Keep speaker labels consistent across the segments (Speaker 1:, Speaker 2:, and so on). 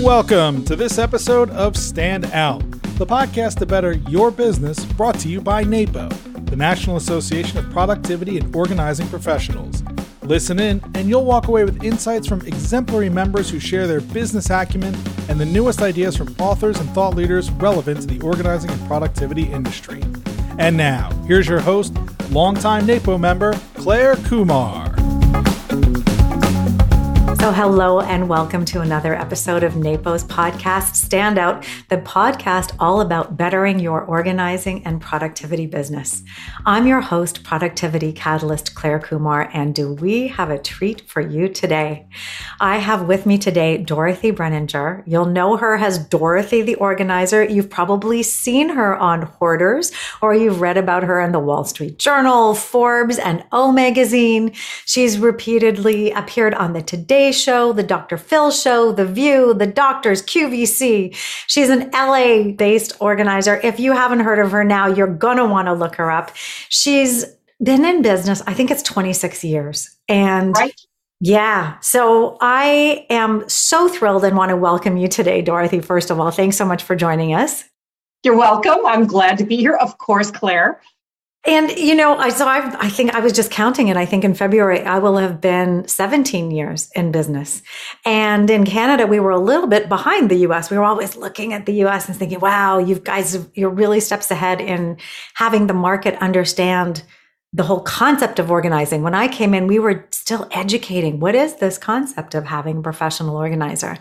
Speaker 1: Welcome to this episode of Stand Out, the podcast to better your business, brought to you by NAPO, the National Association of Productivity and Organizing Professionals. Listen in, and you'll walk away with insights from exemplary members who share their business acumen and the newest ideas from authors and thought leaders relevant to the organizing and productivity industry. And now, here's your host, longtime NAPO member, Claire Kumar.
Speaker 2: So, hello and welcome to another episode of NAPO's podcast, Stand Out, the podcast all about bettering your organizing and productivity business. I'm your host, Productivity Catalyst Claire Kumar, and do we have a treat for you today? I have with me today Dorothy Breininger. You'll know her as Dorothy the Organizer. You've probably seen her on Hoarders, or you've read about her in the Wall Street Journal, Forbes, and O Magazine. She's repeatedly appeared on the Today Show, The Dr. Phil Show, The View, The Doctors, QVC. She's an LA based organizer. If you haven't heard of her now, you're going to want to look her up. She's been in business, I think it's 26 years. And right. Yeah. So I am so thrilled and want to welcome you today, Dorothy. First of all, thanks so much for joining us.
Speaker 3: You're welcome. I'm glad to be here. Of course, Claire.
Speaker 2: And you know, I so I I think I was just counting it. I think in February I will have been 17 years in business. And in Canada we were a little bit behind the US. We were always looking at the US and thinking, "Wow, you guys you're really steps ahead in having the market understand the whole concept of organizing. When I came in, we were still educating. What is this concept of having a professional organizer?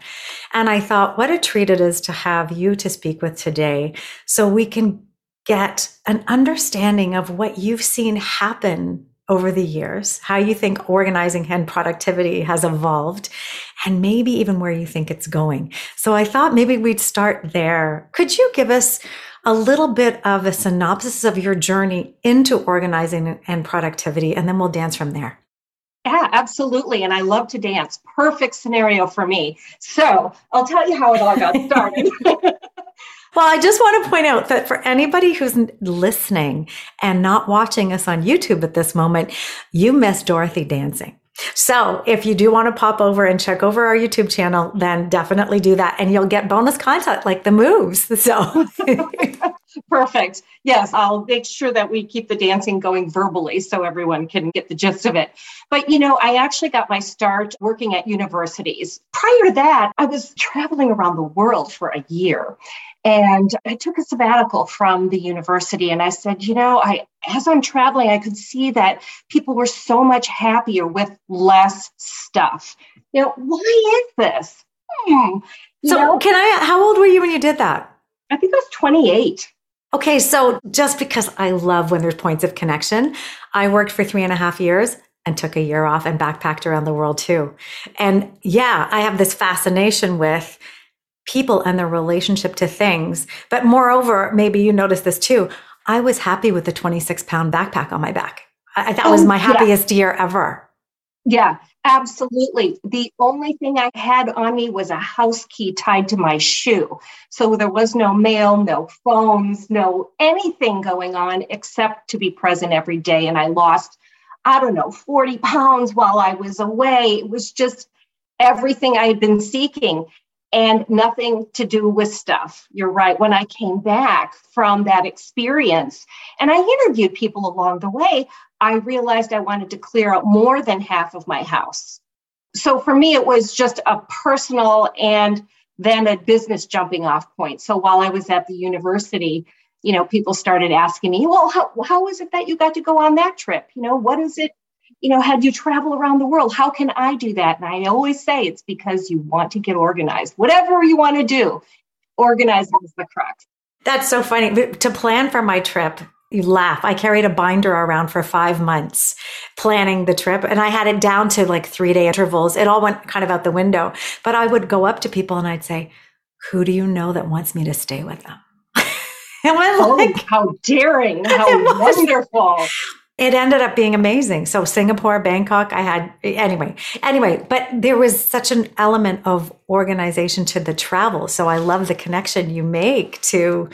Speaker 2: And I thought, what a treat it is to have you to speak with today so we can get an understanding of what you've seen happen over the years, how you think organizing and productivity has evolved, and maybe even where you think it's going. So I thought maybe we'd start there. Could you give us a little bit of a synopsis of your journey into organizing and productivity, and then we'll dance from there?
Speaker 3: Yeah, absolutely. And I love to dance. Perfect scenario for me. So I'll tell you how it all got started.
Speaker 2: Well, I just want to point out that for anybody who's listening and not watching us on YouTube at this moment, you missed Dorothy dancing. So if you do want to pop over and check over our YouTube channel, then definitely do that and you'll get bonus content like the moves. So
Speaker 3: perfect. Yes, I'll make sure that we keep the dancing going verbally so everyone can get the gist of it. But you know, I actually got my start working at universities. Prior to that, I was traveling around the world for a year. And I took a sabbatical from the university and I said, you know, I as I'm traveling, I could see that people were so much happier with less stuff. You know, why is this?
Speaker 2: Hmm. So know? can I how old were you when you did that?
Speaker 3: I think I was 28.
Speaker 2: Okay, so just because I love when there's points of connection, I worked for three and a half years and took a year off and backpacked around the world too. And yeah, I have this fascination with people and their relationship to things. But moreover, maybe you noticed this too. I was happy with the 26 pound backpack on my back. I, that oh, was my happiest yeah. year ever.
Speaker 3: Yeah, absolutely. The only thing I had on me was a house key tied to my shoe. So there was no mail, no phones, no anything going on except to be present every day. And I lost, I don't know, 40 pounds while I was away. It was just everything I had been seeking and nothing to do with stuff. You're right. When I came back from that experience and I interviewed people along the way, I realized I wanted to clear out more than half of my house. So for me, it was just a personal and then a business jumping off point. So while I was at the university, you know, people started asking me, well, how, how is it that you got to go on that trip? You know, what is it you know, had you travel around the world? How can I do that? And I always say it's because you want to get organized. Whatever you want to do, organizing is the crux.
Speaker 2: That's so funny. To plan for my trip, you laugh. I carried a binder around for five months planning the trip and I had it down to like three day intervals. It all went kind of out the window. But I would go up to people and I'd say, Who do you know that wants me to stay with them?
Speaker 3: and I oh, like, how daring, how wonderful
Speaker 2: it ended up being amazing. So Singapore, Bangkok, I had anyway, anyway, but there was such an element of organization to the travel. So I love the connection you make to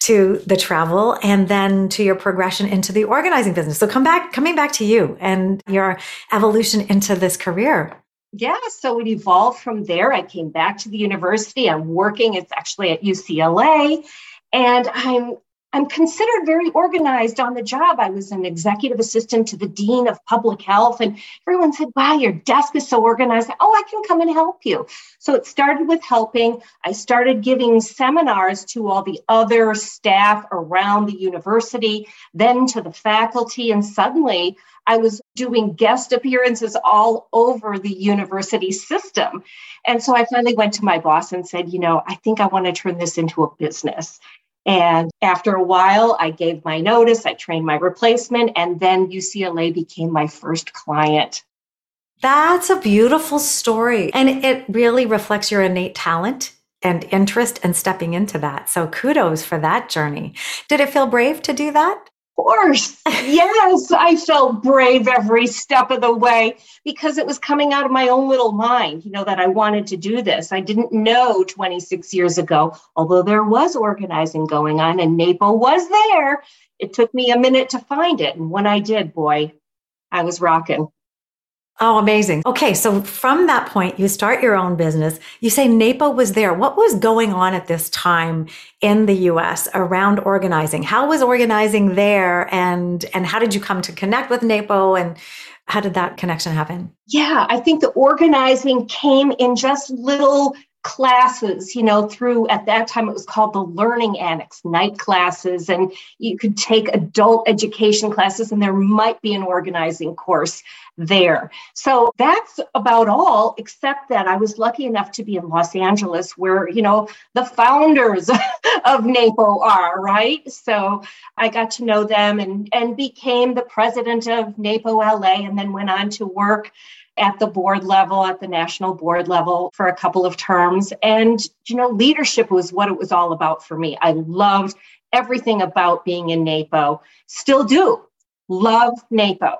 Speaker 2: to the travel and then to your progression into the organizing business. So come back, coming back to you and your evolution into this career.
Speaker 3: Yeah, so it evolved from there. I came back to the university. I'm working, it's actually at UCLA. And I'm I'm considered very organized on the job. I was an executive assistant to the dean of public health, and everyone said, Wow, your desk is so organized. Oh, I can come and help you. So it started with helping. I started giving seminars to all the other staff around the university, then to the faculty, and suddenly I was doing guest appearances all over the university system. And so I finally went to my boss and said, You know, I think I want to turn this into a business. And after a while, I gave my notice, I trained my replacement, and then UCLA became my first client.
Speaker 2: That's a beautiful story. And it really reflects your innate talent and interest in stepping into that. So kudos for that journey. Did it feel brave to do that?
Speaker 3: Course. yes, I felt brave every step of the way because it was coming out of my own little mind, you know, that I wanted to do this. I didn't know 26 years ago, although there was organizing going on and NAPO was there. It took me a minute to find it. And when I did, boy, I was rocking.
Speaker 2: Oh, amazing. Okay. So from that point, you start your own business. You say NAPO was there. What was going on at this time in the US around organizing? How was organizing there? And, and how did you come to connect with NAPO? And how did that connection happen?
Speaker 3: Yeah, I think the organizing came in just little classes, you know, through at that time it was called the Learning Annex, night classes, and you could take adult education classes, and there might be an organizing course there. So that's about all, except that I was lucky enough to be in Los Angeles, where, you know, the founders of NAPO are, right? So I got to know them and, and became the president of NAPO LA, and then went on to work at the board level, at the national board level for a couple of terms. And, you know, leadership was what it was all about for me. I loved everything about being in NAPO, still do. Love NAPO.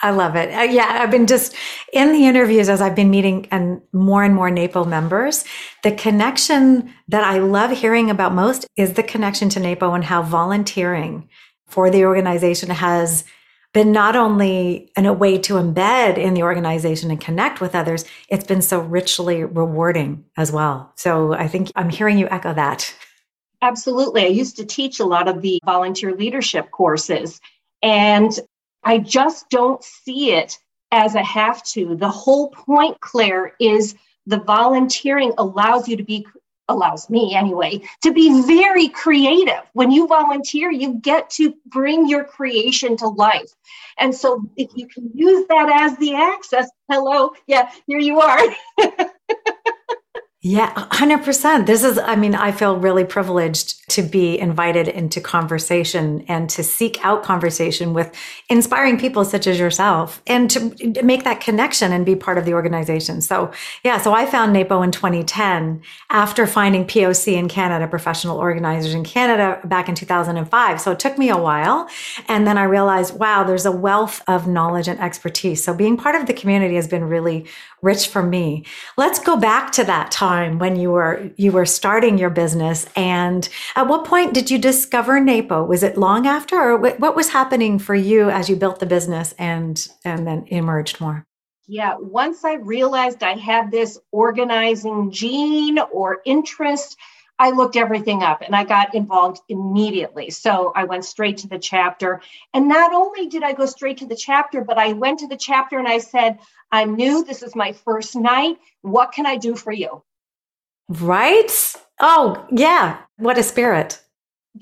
Speaker 2: I love it. Uh, yeah, I've been just in the interviews as I've been meeting and more and more NAPO members. The connection that I love hearing about most is the connection to NAPO and how volunteering for the organization has been not only in a way to embed in the organization and connect with others, it's been so richly rewarding as well. So I think I'm hearing you echo that.
Speaker 3: Absolutely. I used to teach a lot of the volunteer leadership courses, and I just don't see it as a have to. The whole point, Claire, is the volunteering allows you to be allows me anyway to be very creative. When you volunteer you get to bring your creation to life. And so if you can use that as the access hello yeah here you are
Speaker 2: Yeah, 100%. This is, I mean, I feel really privileged to be invited into conversation and to seek out conversation with inspiring people such as yourself and to make that connection and be part of the organization. So, yeah, so I found NAPO in 2010 after finding POC in Canada, professional organizers in Canada back in 2005. So it took me a while. And then I realized, wow, there's a wealth of knowledge and expertise. So being part of the community has been really rich for me. Let's go back to that time when you were you were starting your business and at what point did you discover NAPO? Was it long after or what was happening for you as you built the business and and then emerged more?
Speaker 3: Yeah, once I realized I had this organizing gene or interest, I looked everything up and I got involved immediately. So I went straight to the chapter. And not only did I go straight to the chapter, but I went to the chapter and I said, I'm new. This is my first night. What can I do for you?
Speaker 2: Right? Oh, yeah. What a spirit.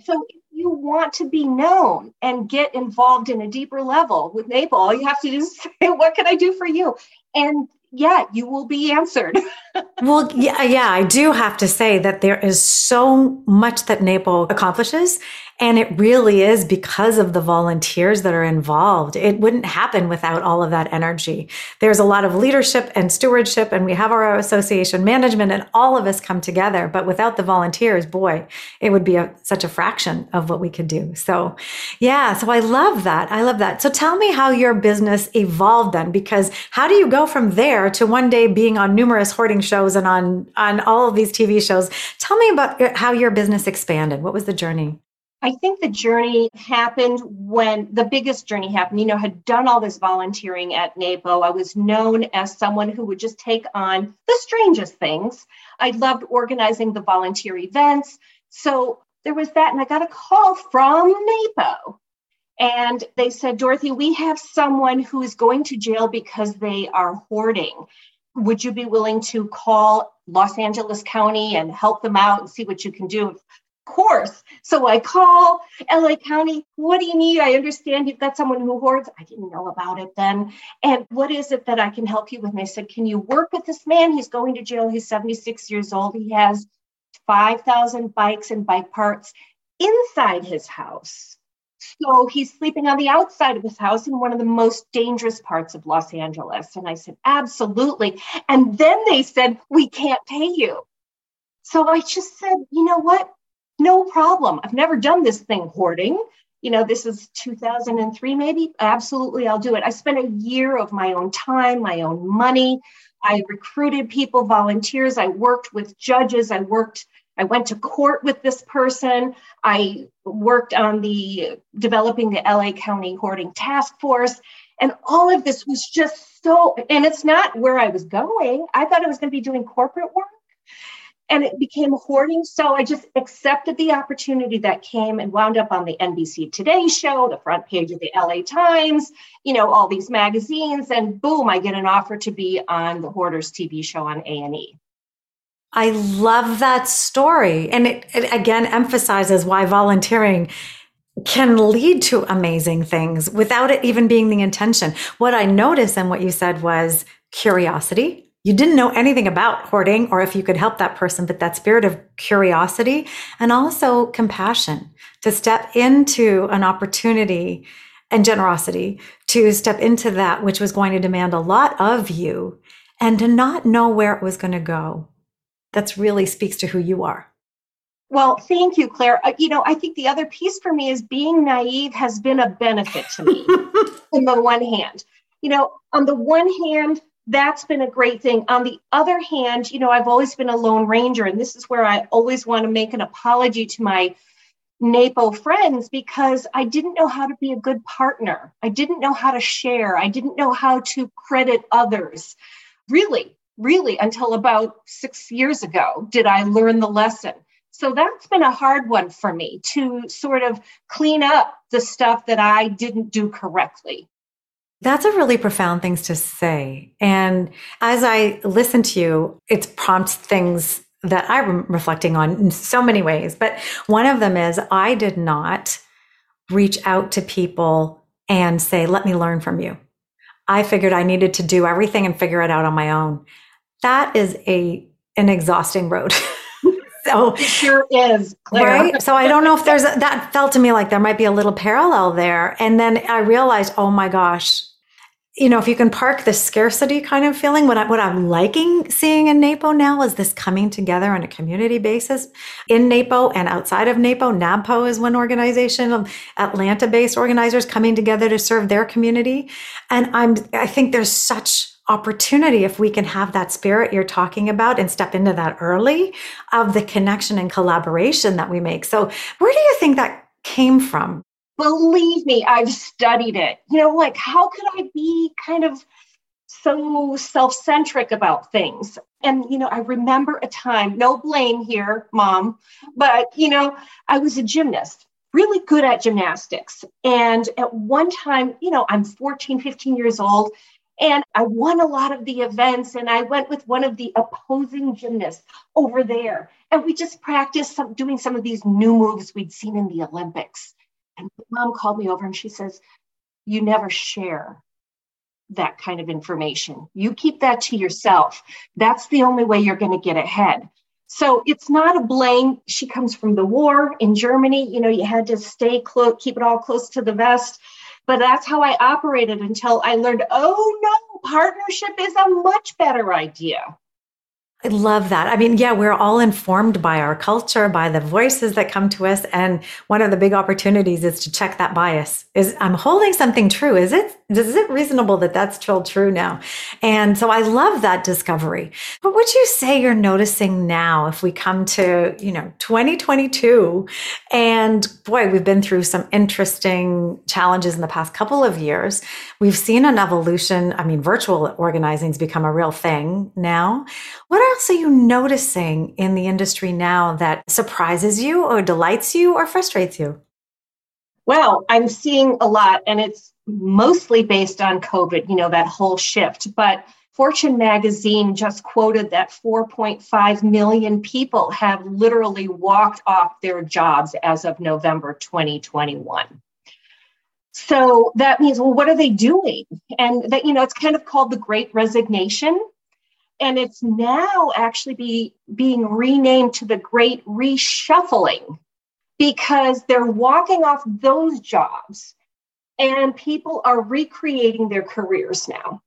Speaker 3: So if you want to be known and get involved in a deeper level with NAPO, all you have to do is say, What can I do for you? And yeah, you will be answered.
Speaker 2: well, yeah, yeah, I do have to say that there is so much that NAPO accomplishes And it really is because of the volunteers that are involved. It wouldn't happen without all of that energy. There's a lot of leadership and stewardship, and we have our association management, and all of us come together. But without the volunteers, boy, it would be a, such a fraction of what we could do. So, yeah, so I love that. I love that. So, tell me how your business evolved then, because how do you go from there to one day being on numerous hoarding shows and on, on all of these TV shows? Tell me about how your business expanded. What was the journey?
Speaker 3: I think the journey happened when the biggest journey happened. You know, had done all this volunteering at NAPO. I was known as someone who would just take on the strangest things. I loved organizing the volunteer events. So there was that. And I got a call from NAPO. And they said, Dorothy, we have someone who is going to jail because they are hoarding. Would you be willing to call Los Angeles County and help them out and see what you can do? Course. So I call LA County. What do you need? I understand you've got someone who hoards. I didn't know about it then. And what is it that I can help you with? And I said, Can you work with this man? He's going to jail. He's 76 years old. He has 5,000 bikes and bike parts inside his house. So he's sleeping on the outside of his house in one of the most dangerous parts of Los Angeles. And I said, Absolutely. And then they said, We can't pay you. So I just said, You know what? No problem. I've never done this thing hoarding. You know, this is 2003, maybe. Absolutely, I'll do it. I spent a year of my own time, my own money. I recruited people, volunteers. I worked with judges. I worked, I went to court with this person. I worked on the developing the LA County Hoarding Task Force. And all of this was just so, and it's not where I was going. I thought I was going to be doing corporate work and it became hoarding. So I just accepted the opportunity that came and wound up on the NBC Today show, the front page of the LA Times, you know, all these magazines, and boom, I get an offer to be on the Hoarders TV show on A&E.
Speaker 2: I love that story. And it, it again emphasizes why volunteering can lead to amazing things without it even being the intention. What I noticed and what you said was curiosity you didn't know anything about hoarding or if you could help that person, but that spirit of curiosity and also compassion to step into an opportunity and generosity to step into that which was going to demand a lot of you and to not know where it was going to go. That's really speaks to who you are.
Speaker 3: Well, thank you, Claire. Uh, you know, I think the other piece for me is being naive has been a benefit to me on the one hand. You know, on the one hand, that's been a great thing. On the other hand, you know, I've always been a lone ranger, and this is where I always want to make an apology to my NAPO friends because I didn't know how to be a good partner. I didn't know how to share. I didn't know how to credit others. Really, really, until about six years ago, did I learn the lesson. So that's been a hard one for me to sort of clean up the stuff that I didn't do correctly.
Speaker 2: That's a really profound thing to say. And as I listen to you, it prompts things that I'm reflecting on in so many ways. But one of them is I did not reach out to people and say, let me learn from you. I figured I needed to do everything and figure it out on my own. That is a an exhausting road.
Speaker 3: so it sure is
Speaker 2: Claire. right? So i don't know if there's a, that felt to me like there might be a little parallel there. And then i realized oh my gosh you know if you can park the scarcity kind of feeling what, I, what i'm liking seeing in napo now is this coming together on a community basis in napo and outside of napo. NAPO is one organization of atlanta based organizers coming together to serve their community. And i'm i think there's such opportunity if we can have that spirit you're talking about and step into that early of the connection and collaboration that we make. So, where do you think that came from?
Speaker 3: Believe me, I've studied it. You know, like how could I be kind of so self centric about things? And, you know, I remember a time, no blame here, mom, but, you know, I was a gymnast really good at gymnastics. And at one time, you know, I'm 14, 15 years old, and I won a lot of the events, and I went with one of the opposing gymnasts over there. And we just practiced some, doing some of these new moves we'd seen in the Olympics. And mom called me over and she says, You never share that kind of information. You keep that to yourself. That's the only way you're going to get ahead. So it's not a blame. She comes from the war in Germany. You know, you had to stay close, keep it all close to the vest. But that's how I operated until I learned, oh no, partnership is a much better idea.
Speaker 2: I love that. I mean, yeah, we're all informed by our culture, by the voices that come to us. And one of the big opportunities is to check that bias. Is I'm holding something true. Is it, is it reasonable that that's still true now? And so I love that discovery. But what would you say you're noticing now if we come to, you know, 2022 and boy, we've been through some interesting challenges in the past couple of years. We've seen an evolution. I mean, virtual organizing has become a real thing now. What else are you noticing in the industry now that surprises you or delights you or frustrates you?
Speaker 3: Well, I'm seeing a lot, and it's mostly based on COVID, you know, that whole shift. But Fortune magazine just quoted that 4.5 million people have literally walked off their jobs as of November 2021. So that means, well, what are they doing? And that, you know, it's kind of called the great resignation and it's now actually be, being renamed to the Great Reshuffling because they're walking off those jobs and people are recreating their careers now.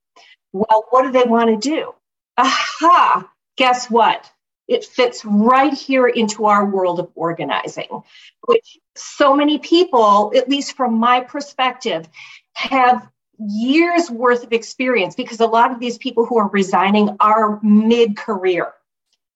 Speaker 3: Well, what do they want to do? Aha, guess what? It fits right here into our world of organizing, which so many people, at least from my perspective, have years worth of experience because a lot of these people who are resigning are mid career.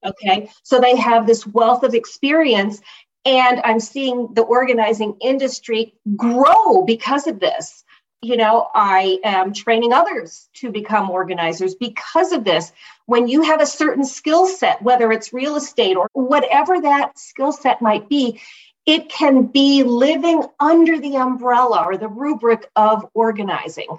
Speaker 3: Okay. So they have this wealth of experience. And I'm seeing the organizing industry grow because of this. You know, I am training others to become organizers because of this. When you have a certain skill set, whether it's real estate or whatever that skill set might be, it can be living under the umbrella or the rubric of organizing.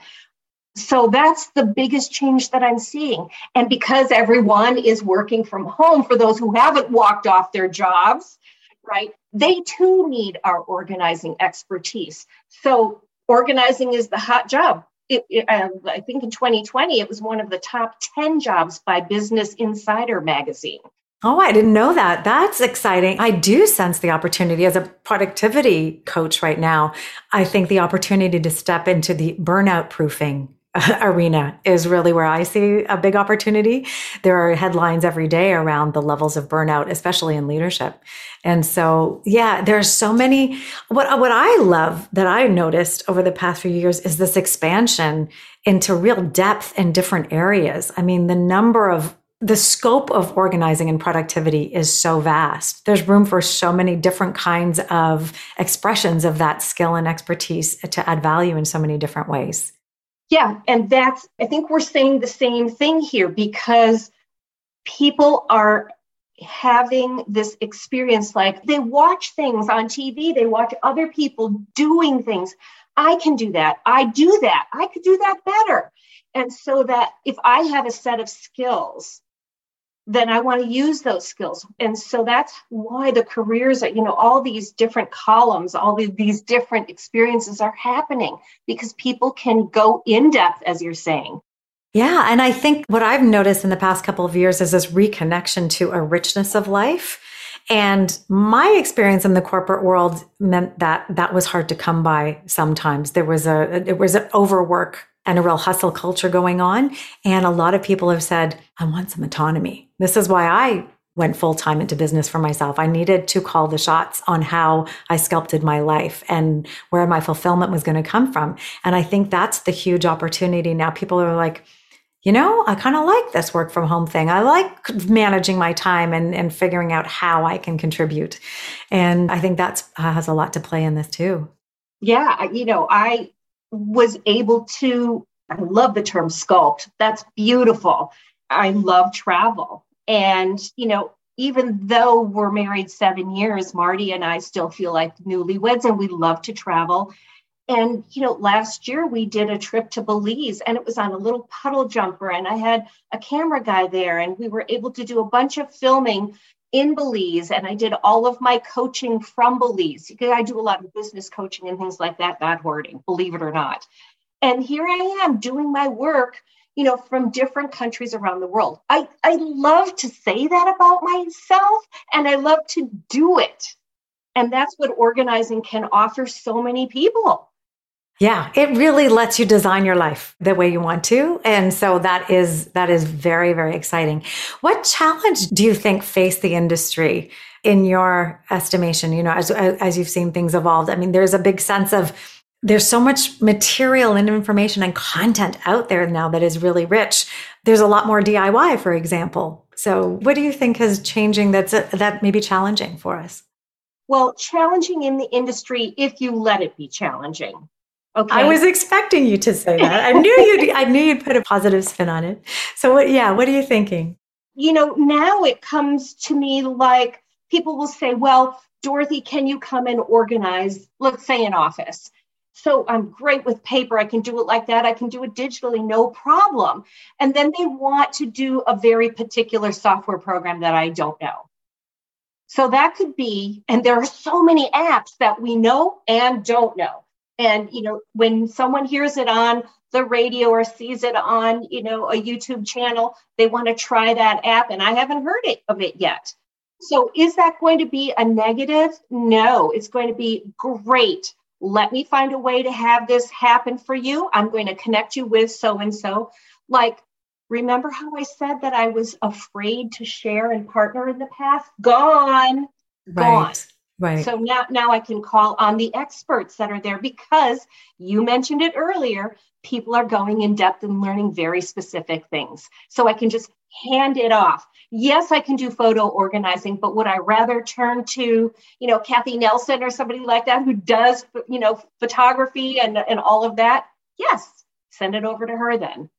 Speaker 3: So that's the biggest change that I'm seeing. And because everyone is working from home, for those who haven't walked off their jobs, right, they too need our organizing expertise. So organizing is the hot job. It, it, uh, I think in 2020, it was one of the top 10 jobs by Business Insider magazine.
Speaker 2: Oh, I didn't know that. That's exciting. I do sense the opportunity as a productivity coach right now. I think the opportunity to step into the burnout proofing arena is really where I see a big opportunity. There are headlines every day around the levels of burnout, especially in leadership. And so, yeah, there's so many. What, what I love that I noticed over the past few years is this expansion into real depth in different areas. I mean, the number of the scope of organizing and productivity is so vast. There's room for so many different kinds of expressions of that skill and expertise to add value in so many different ways.
Speaker 3: Yeah, and that's, I think we're saying the same thing here because people are having this experience like they watch things on TV, they watch other people doing things. I can do that. I do that. I could do that better. And so that if I have a set of skills then I want to use those skills. And so that's why the careers that, you know, all these different columns, all these different experiences are happening because people can go in depth, as you're saying.
Speaker 2: Yeah. And I think what I've noticed in the past couple of years is this reconnection to a richness of life. And my experience in the corporate world meant that that was hard to come by sometimes. There was a, it was an overwork and a real hustle culture going on. And a lot of people have said, I want some autonomy. This is why I went full time into business for myself. I needed to call the shots on how I sculpted my life and where my fulfillment was going to come from. And I think that's the huge opportunity now. People are like, you know, I kind of like this work from home thing. I like managing my time and, and figuring out how I can contribute. And I think that uh, has a lot to play in this too.
Speaker 3: Yeah. You know, I was able to, I love the term sculpt. That's beautiful. I love travel. And, you know, even though we're married seven years, Marty and I still feel like newlyweds and we love to travel. And, you know, last year we did a trip to Belize and it was on a little puddle jumper. And I had a camera guy there and we were able to do a bunch of filming in Belize. And I did all of my coaching from Belize. I do a lot of business coaching and things like that, not hoarding, believe it or not. And here I am doing my work you know, from different countries around the world. I, I love to say that about myself and I love to do it. And that's what organizing can offer so many people.
Speaker 2: Yeah, it really lets you design your life the way you want to. And so that is that is very very exciting. What challenge do you think face the industry in your estimation, you know, as as you've seen things evolve? I mean, there's a big sense of there's so much material and information and content out there now that is really rich. There's a lot more DIY, for example. So, what do you think is changing that's that may be challenging for us?
Speaker 3: Well, challenging in the industry if you let it be challenging.
Speaker 2: Okay. I was expecting you to say that. I knew you'd I knew you'd put a positive spin on it. So what yeah, what are you thinking?
Speaker 3: You know, now it comes to me like people will say, "Well, Dorothy, can you come and organize, let's say an office?" So I'm great with paper. I can do it like that. I can do it digitally, no problem. And then they want to do a very particular software program that I don't know. So that could be, and there are so many apps that we know and don't know. And, you know, when someone hears it on the radio or sees it on, you know, a YouTube channel, they want to try that app. And I haven't heard it, of it yet. So is that going to be a negative? No, it's going to be great let me find a way to have this happen for you. I'm going to connect you with so and so. Like, remember how I said that I was afraid to share and partner in the past? Gone. Right. Gone.
Speaker 2: Right.
Speaker 3: So now, now I can call on the experts that are there because you mentioned it earlier. People are going in depth and learning very specific things. So I can just hand it off. Yes, I can do photo organizing, but would I rather turn to, you know, Cathi Nelson or somebody like that who does, you know, photography and, and all of that? Yes, send it over to her then.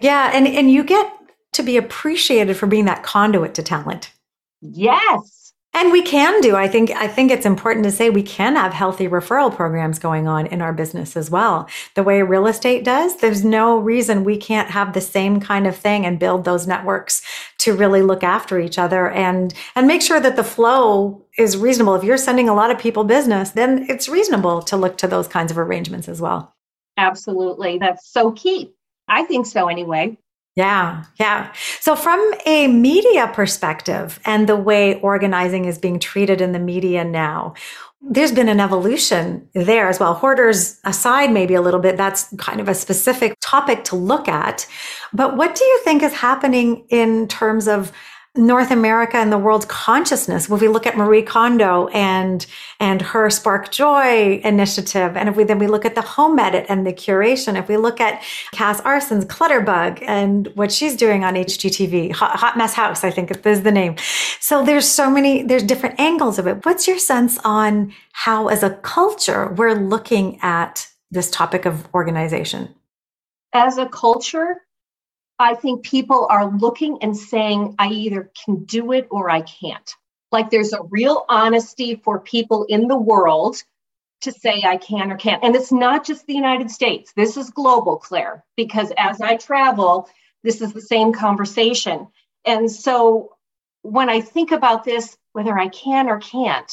Speaker 2: Yeah, and and you get to be appreciated for being that conduit to talent.
Speaker 3: Yes.
Speaker 2: And we can do. I think I think it's important to say we can have healthy referral programs going on in our business as well. The way real estate does, there's no reason we can't have the same kind of thing and build those networks to really look after each other and and make sure that the flow is reasonable. If you're sending a lot of people business, then it's reasonable to look to those kinds of arrangements as well.
Speaker 3: Absolutely. That's so key. I think so anyway.
Speaker 2: Yeah, yeah. So, from a media perspective and the way organizing is being treated in the media now, there's been an evolution there as well. Hoarders aside, maybe a little bit, that's kind of a specific topic to look at. But what do you think is happening in terms of North America and the world's consciousness. If we look at Marie Kondo and and her Spark Joy initiative, and if we then we look at the home edit and the curation, if we look at Cas Aarssen's Clutterbug and what she's doing on HGTV, Hot, Hot Mess House, I think is the name. So there's so many, there's different angles of it. What's your sense on how, as a culture, we're looking at this topic of organization?
Speaker 3: As a culture, I think people are looking and saying, I either can do it or I can't. Like there's a real honesty for people in the world to say I can or can't. And it's not just the United States. This is global, Claire, because as I travel, this is the same conversation. And so when I think about this, whether I can or can't,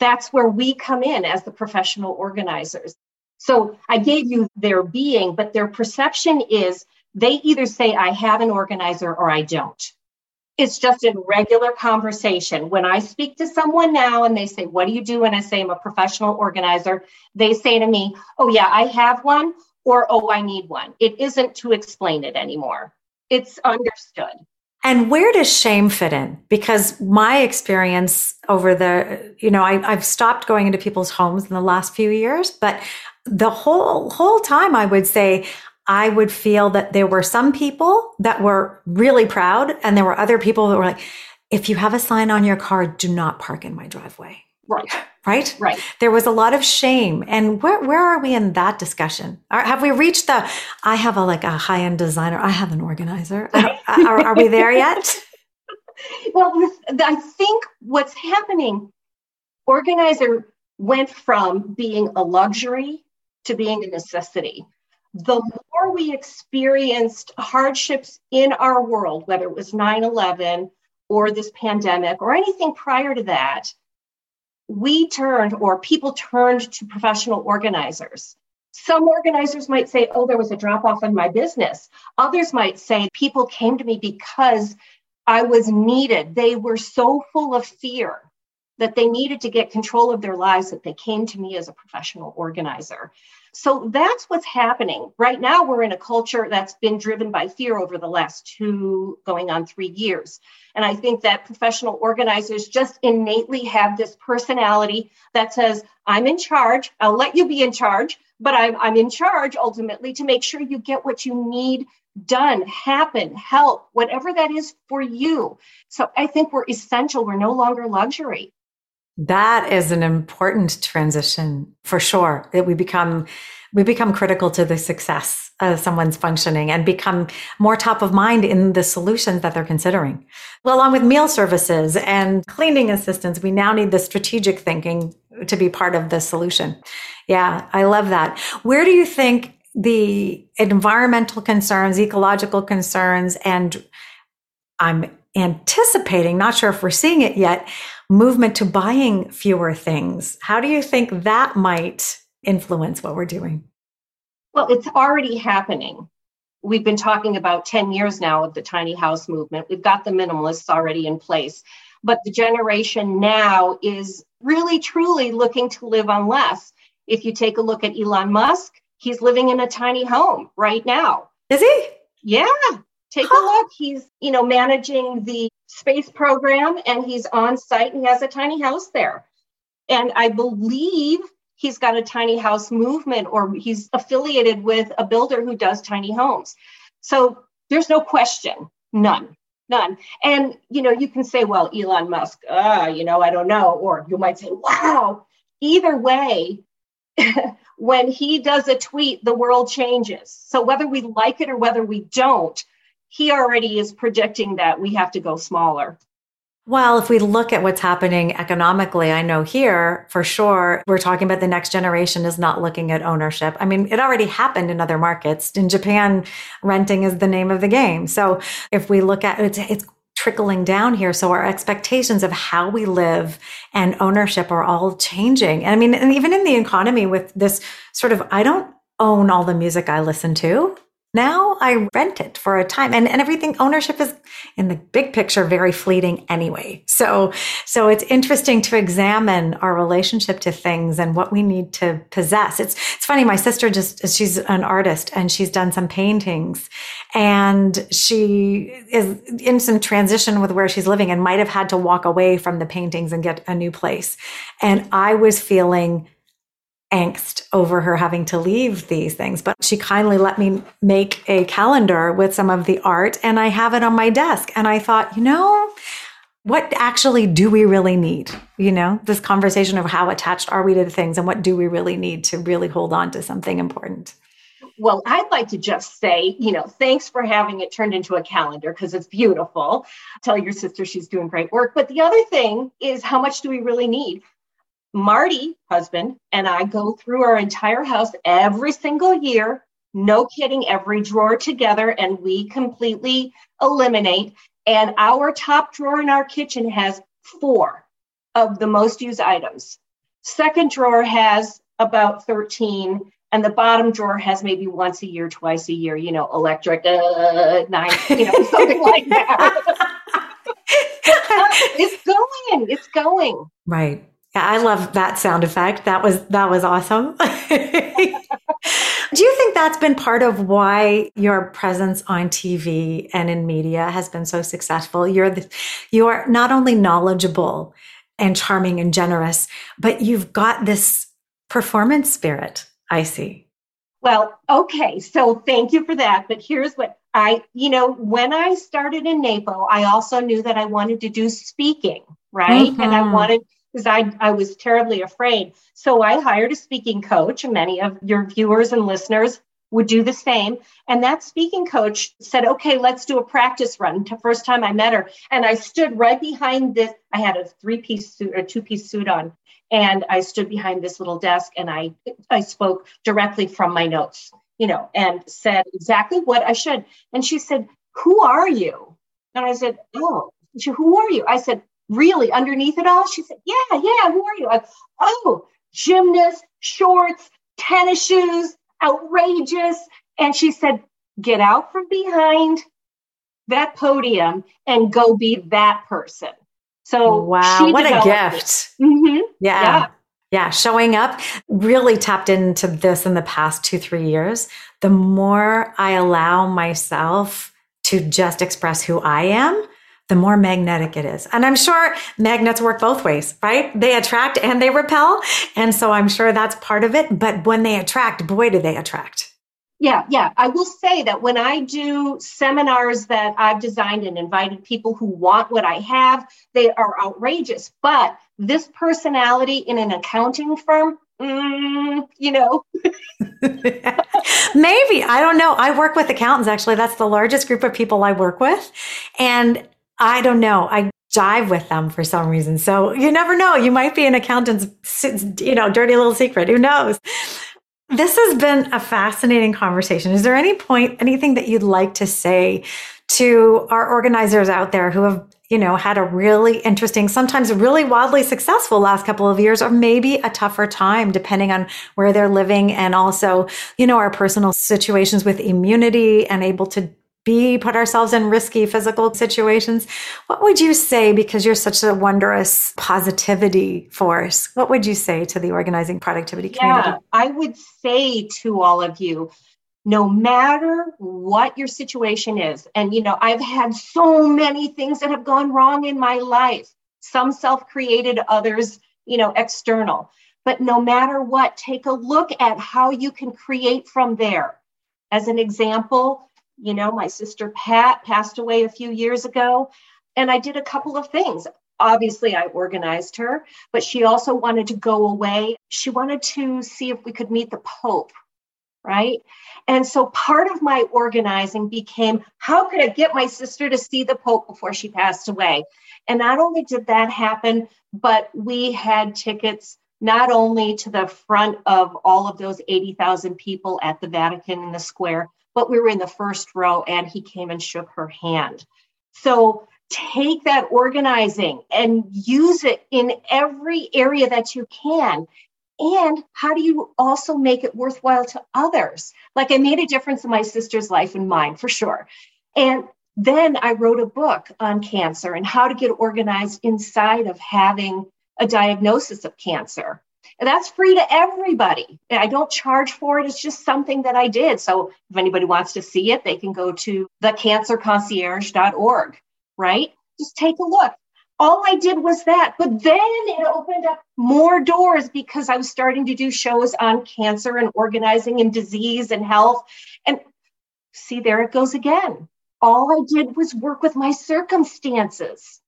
Speaker 3: that's where we come in as the professional organizers. So I gave you their being, but their perception is they either say, I have an organizer or I don't. It's just a regular conversation. When I speak to someone now and they say, What do you do? And I say, I'm a professional organizer, they say to me, Oh, yeah, I have one, or Oh, I need one. It isn't to explain it anymore, it's understood.
Speaker 2: And where does shame fit in? Because my experience over the, you know, I, have stopped going into people's homes in the last few years, but the whole whole time I would say I would feel that there were some people that were really proud and there were other people that were like, if you have a sign on your car, do not park in my driveway.
Speaker 3: Right.
Speaker 2: Right?
Speaker 3: Right.
Speaker 2: There was a lot of shame. And where, where are we in that discussion? Are, have we reached the, I have a like a high end designer, I have an organizer. are, are we there yet?
Speaker 3: well, I think what's happening, organizer went from being a luxury to being a necessity the more we experienced hardships in our world, whether it was 9 11 or this pandemic or anything prior to that, we turned or people turned to professional organizers. Some organizers might say, oh, there was a drop off in my business. Others might say, people came to me because I was needed. They were so full of fear that they needed to get control of their lives that they came to me as a professional organizer. So that's what's happening. Right now, we're in a culture that's been driven by fear over the last two, going on three years. And I think that professional organizers just innately have this personality that says, I'm in charge, I'll let you be in charge, but I'm, I'm in charge ultimately to make sure you get what you need done, happen, help, whatever that is for you. So I think we're essential. We're no longer luxury.
Speaker 2: That is an important transition for sure. That we become we become critical to the success of someone's functioning and become more top of mind in the solutions that they're considering. Well, along with meal services and cleaning assistance, we now need the strategic thinking to be part of the solution. Yeah, I love that. Where do you think the environmental concerns, ecological concerns, and I'm anticipating, not sure if we're seeing it yet, movement to buying fewer things. How do you think that might influence what we're doing?
Speaker 3: Well, it's already happening. We've been talking about 10 years now of the tiny house movement. We've got the minimalists already in place. But the generation now is really truly looking to live on less. If you take a look at Elon Musk, he's living in a tiny home right now.
Speaker 2: Is he?
Speaker 3: Yeah. Take a look. He's, you know, managing the space program and he's on site and he has a tiny house there. And I believe he's got a tiny house movement or he's affiliated with a builder who does tiny homes. So there's no question, none, none. And, you know, you can say, well, Elon Musk, uh, you know, I don't know. Or you might say, wow. Either way, when he does a tweet, the world changes. So whether we like it or whether we don't, he already is predicting that we have to go smaller.
Speaker 2: Well, if we look at what's happening economically, I know here for sure, we're talking about the next generation is not looking at ownership. I mean, it already happened in other markets. In Japan, renting is the name of the game. So if we look at it's, it's trickling down here. So our expectations of how we live and ownership are all changing. And I mean, and even in the economy with this sort of, I don't own all the music I listen to. Now I rent it for a time and, and everything ownership is in the big picture very fleeting anyway. So so it's interesting to examine our relationship to things and what we need to possess. It's it's funny, my sister just she's an artist and she's done some paintings and she is in some transition with where she's living and might have had to walk away from the paintings and get a new place. And I was feeling angst over her having to leave these things, but she kindly let me make a calendar with some of the art and I have it on my desk. And I thought, you know, what actually do we really need? You know, this conversation of how attached are we to things and what do we really need to really hold on to something important?
Speaker 3: Well, I'd like to just say, you know, thanks for having it turned into a calendar because it's beautiful. Tell your sister she's doing great work. But the other thing is, how much do we really need? Marty, husband, and I go through our entire house every single year. No kidding, every drawer together, and we completely eliminate. And our top drawer in our kitchen has four of the most used items. Second drawer has about 13, and the bottom drawer has maybe once a year, twice a year, you know, electric, uh, nine, you know, something like that. it's going, it's going.
Speaker 2: Right. I love that sound effect. That was that was awesome. Do you think that's been part of why your presence on TV and in media has been so successful? You're the, you are not only knowledgeable and charming and generous, but you've got this performance spirit. I see.
Speaker 3: Well, okay. So thank you for that. But here's what I, you know, when I started in NAPO, I also knew that I wanted to do speaking, right? Mm-hmm. And I mm-hmm. wanted because I, I was terribly afraid. So I hired a speaking coach. Many of your viewers and listeners would do the same. And that speaking coach said, okay, let's do a practice run. The first time I met her. And I stood right behind this. I had a three piece suit or two piece suit on. And I stood behind this little desk and I, I spoke directly from my notes, you know, and said exactly what I should. And she said, who are you? And I said, oh, she, who are you? I said, really underneath it all? She said, Yeah, yeah, who are you? I, oh, gymnast, shorts, tennis shoes. outrageous. And she said, get out from behind that podium and go be that person. So
Speaker 2: wow, what a gift!
Speaker 3: Mm-hmm.
Speaker 2: Yeah. yeah. Yeah, showing up really tapped into this in the past two, three years. The more I allow myself to just express who I am, the more magnetic it is. And I'm sure magnets work both ways, right? They attract and they repel. And so I'm sure that's part of it. But when they attract, boy, do they attract.
Speaker 3: Yeah, yeah. I will say that when I do seminars that I've designed and invited people who want what I have, they are outrageous. But this personality in an accounting firm, mm, you know.
Speaker 2: Maybe. I don't know. I work with accountants, actually. That's the largest group of people I work with. And I don't know. I jive with them for some reason. So you never know. You might be an accountant's, you know, dirty little secret. Who knows? This has been a fascinating conversation. Is there any point, anything that you'd like to say to our organizers out there who have, you know, had a really interesting, sometimes really wildly successful last couple of years, or maybe a tougher time, depending on where they're living and also, you know, our personal situations with immunity and able to be put ourselves in risky physical situations. What would you say because you're such a wondrous positivity force what would you say to the organizing productivity community?
Speaker 3: Yeah, i would say to all of you no matter what your situation is and you know i've had so many things that have gone wrong in my life. Some self-created others you know external. But no matter what take a look at how you can create from there. As an example you know, my sister Pat passed away a few years ago, and I did a couple of things. Obviously, I organized her, but she also wanted to go away. She wanted to see if we could meet the Pope, right? And so part of my organizing became how could I get my sister to see the Pope before she passed away? And not only did that happen, but we had tickets not only to the front of all of those 80,000 people at the Vatican in the square, but we were in the first row and he came and shook her hand. So take that organizing and use it in every area that you can. And how do you also make it worthwhile to others? Like I made a difference in my sister's life and mine for sure. And then I wrote a book on cancer and how to get organized inside of having a diagnosis of cancer. That's free to everybody. I don't charge for it. It's just something that I did. So if anybody wants to see it, they can go to thecancerconcierge.org, right? Just take a look. All I did was that. But then it opened up more doors because I was starting to do shows on cancer and organizing and disease and health. And see, there it goes again. All I did was work with my circumstances.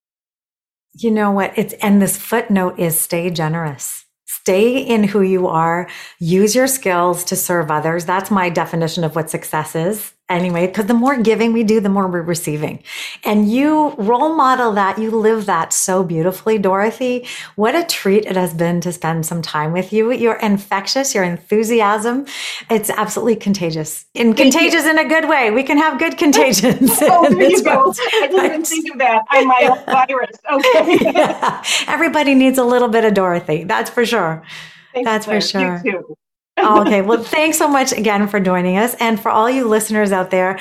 Speaker 2: You know what? It's and this footnote is stay generous stay in who you are, use your skills to serve others. That's my definition of what success is anyway, because the more giving we do, the more we're receiving. And you role model that, you live that so beautifully, Dorothy. What a treat it has been to spend some time with you. You're infectious, your enthusiasm. It's absolutely contagious. And contagious in a good way. We can have good contagions.
Speaker 3: oh, there you go. I didn't think of that. I'm my own virus. Okay. yeah.
Speaker 2: Everybody needs a little bit of Dorothy. That's for sure. Thanks, That's Claire. for sure okay. Well, thanks so much again for joining us. And for all you listeners out there,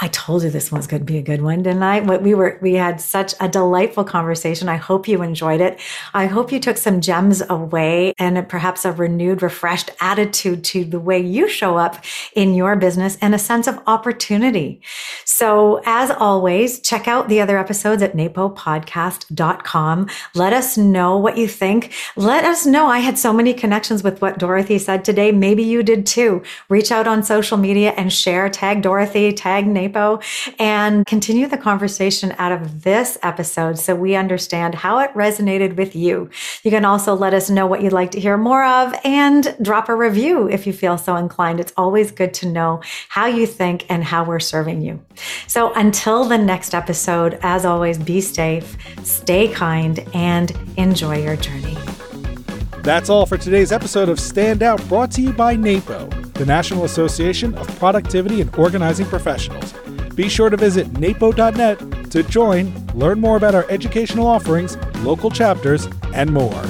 Speaker 2: I told you this one's going to be a good one, didn't I? We were, we had such a delightful conversation. I hope you enjoyed it. I hope you took some gems away and perhaps a renewed, refreshed attitude to the way you show up in your business and a sense of opportunity. So as always, check out the other episodes at napopodcast.com. Let us know what you think. Let us know. I had so many connections with what Dorothy said today Maybe you did too. Reach out on social media and share, tag Dorothy, tag NAPO, and continue the conversation out of this episode so we understand how it resonated with you. You can also let us know what you'd like to hear more of and drop a review if you feel so inclined. It's always good to know how you think and how we're serving you. So until the next episode, as always, be safe, stay kind, and enjoy your journey.
Speaker 1: That's all for today's episode of Stand Out, brought to you by NAPO, the National Association of Productivity and Organizing Professionals. Be sure to visit napo.net to join, learn more about our educational offerings, local chapters, and more.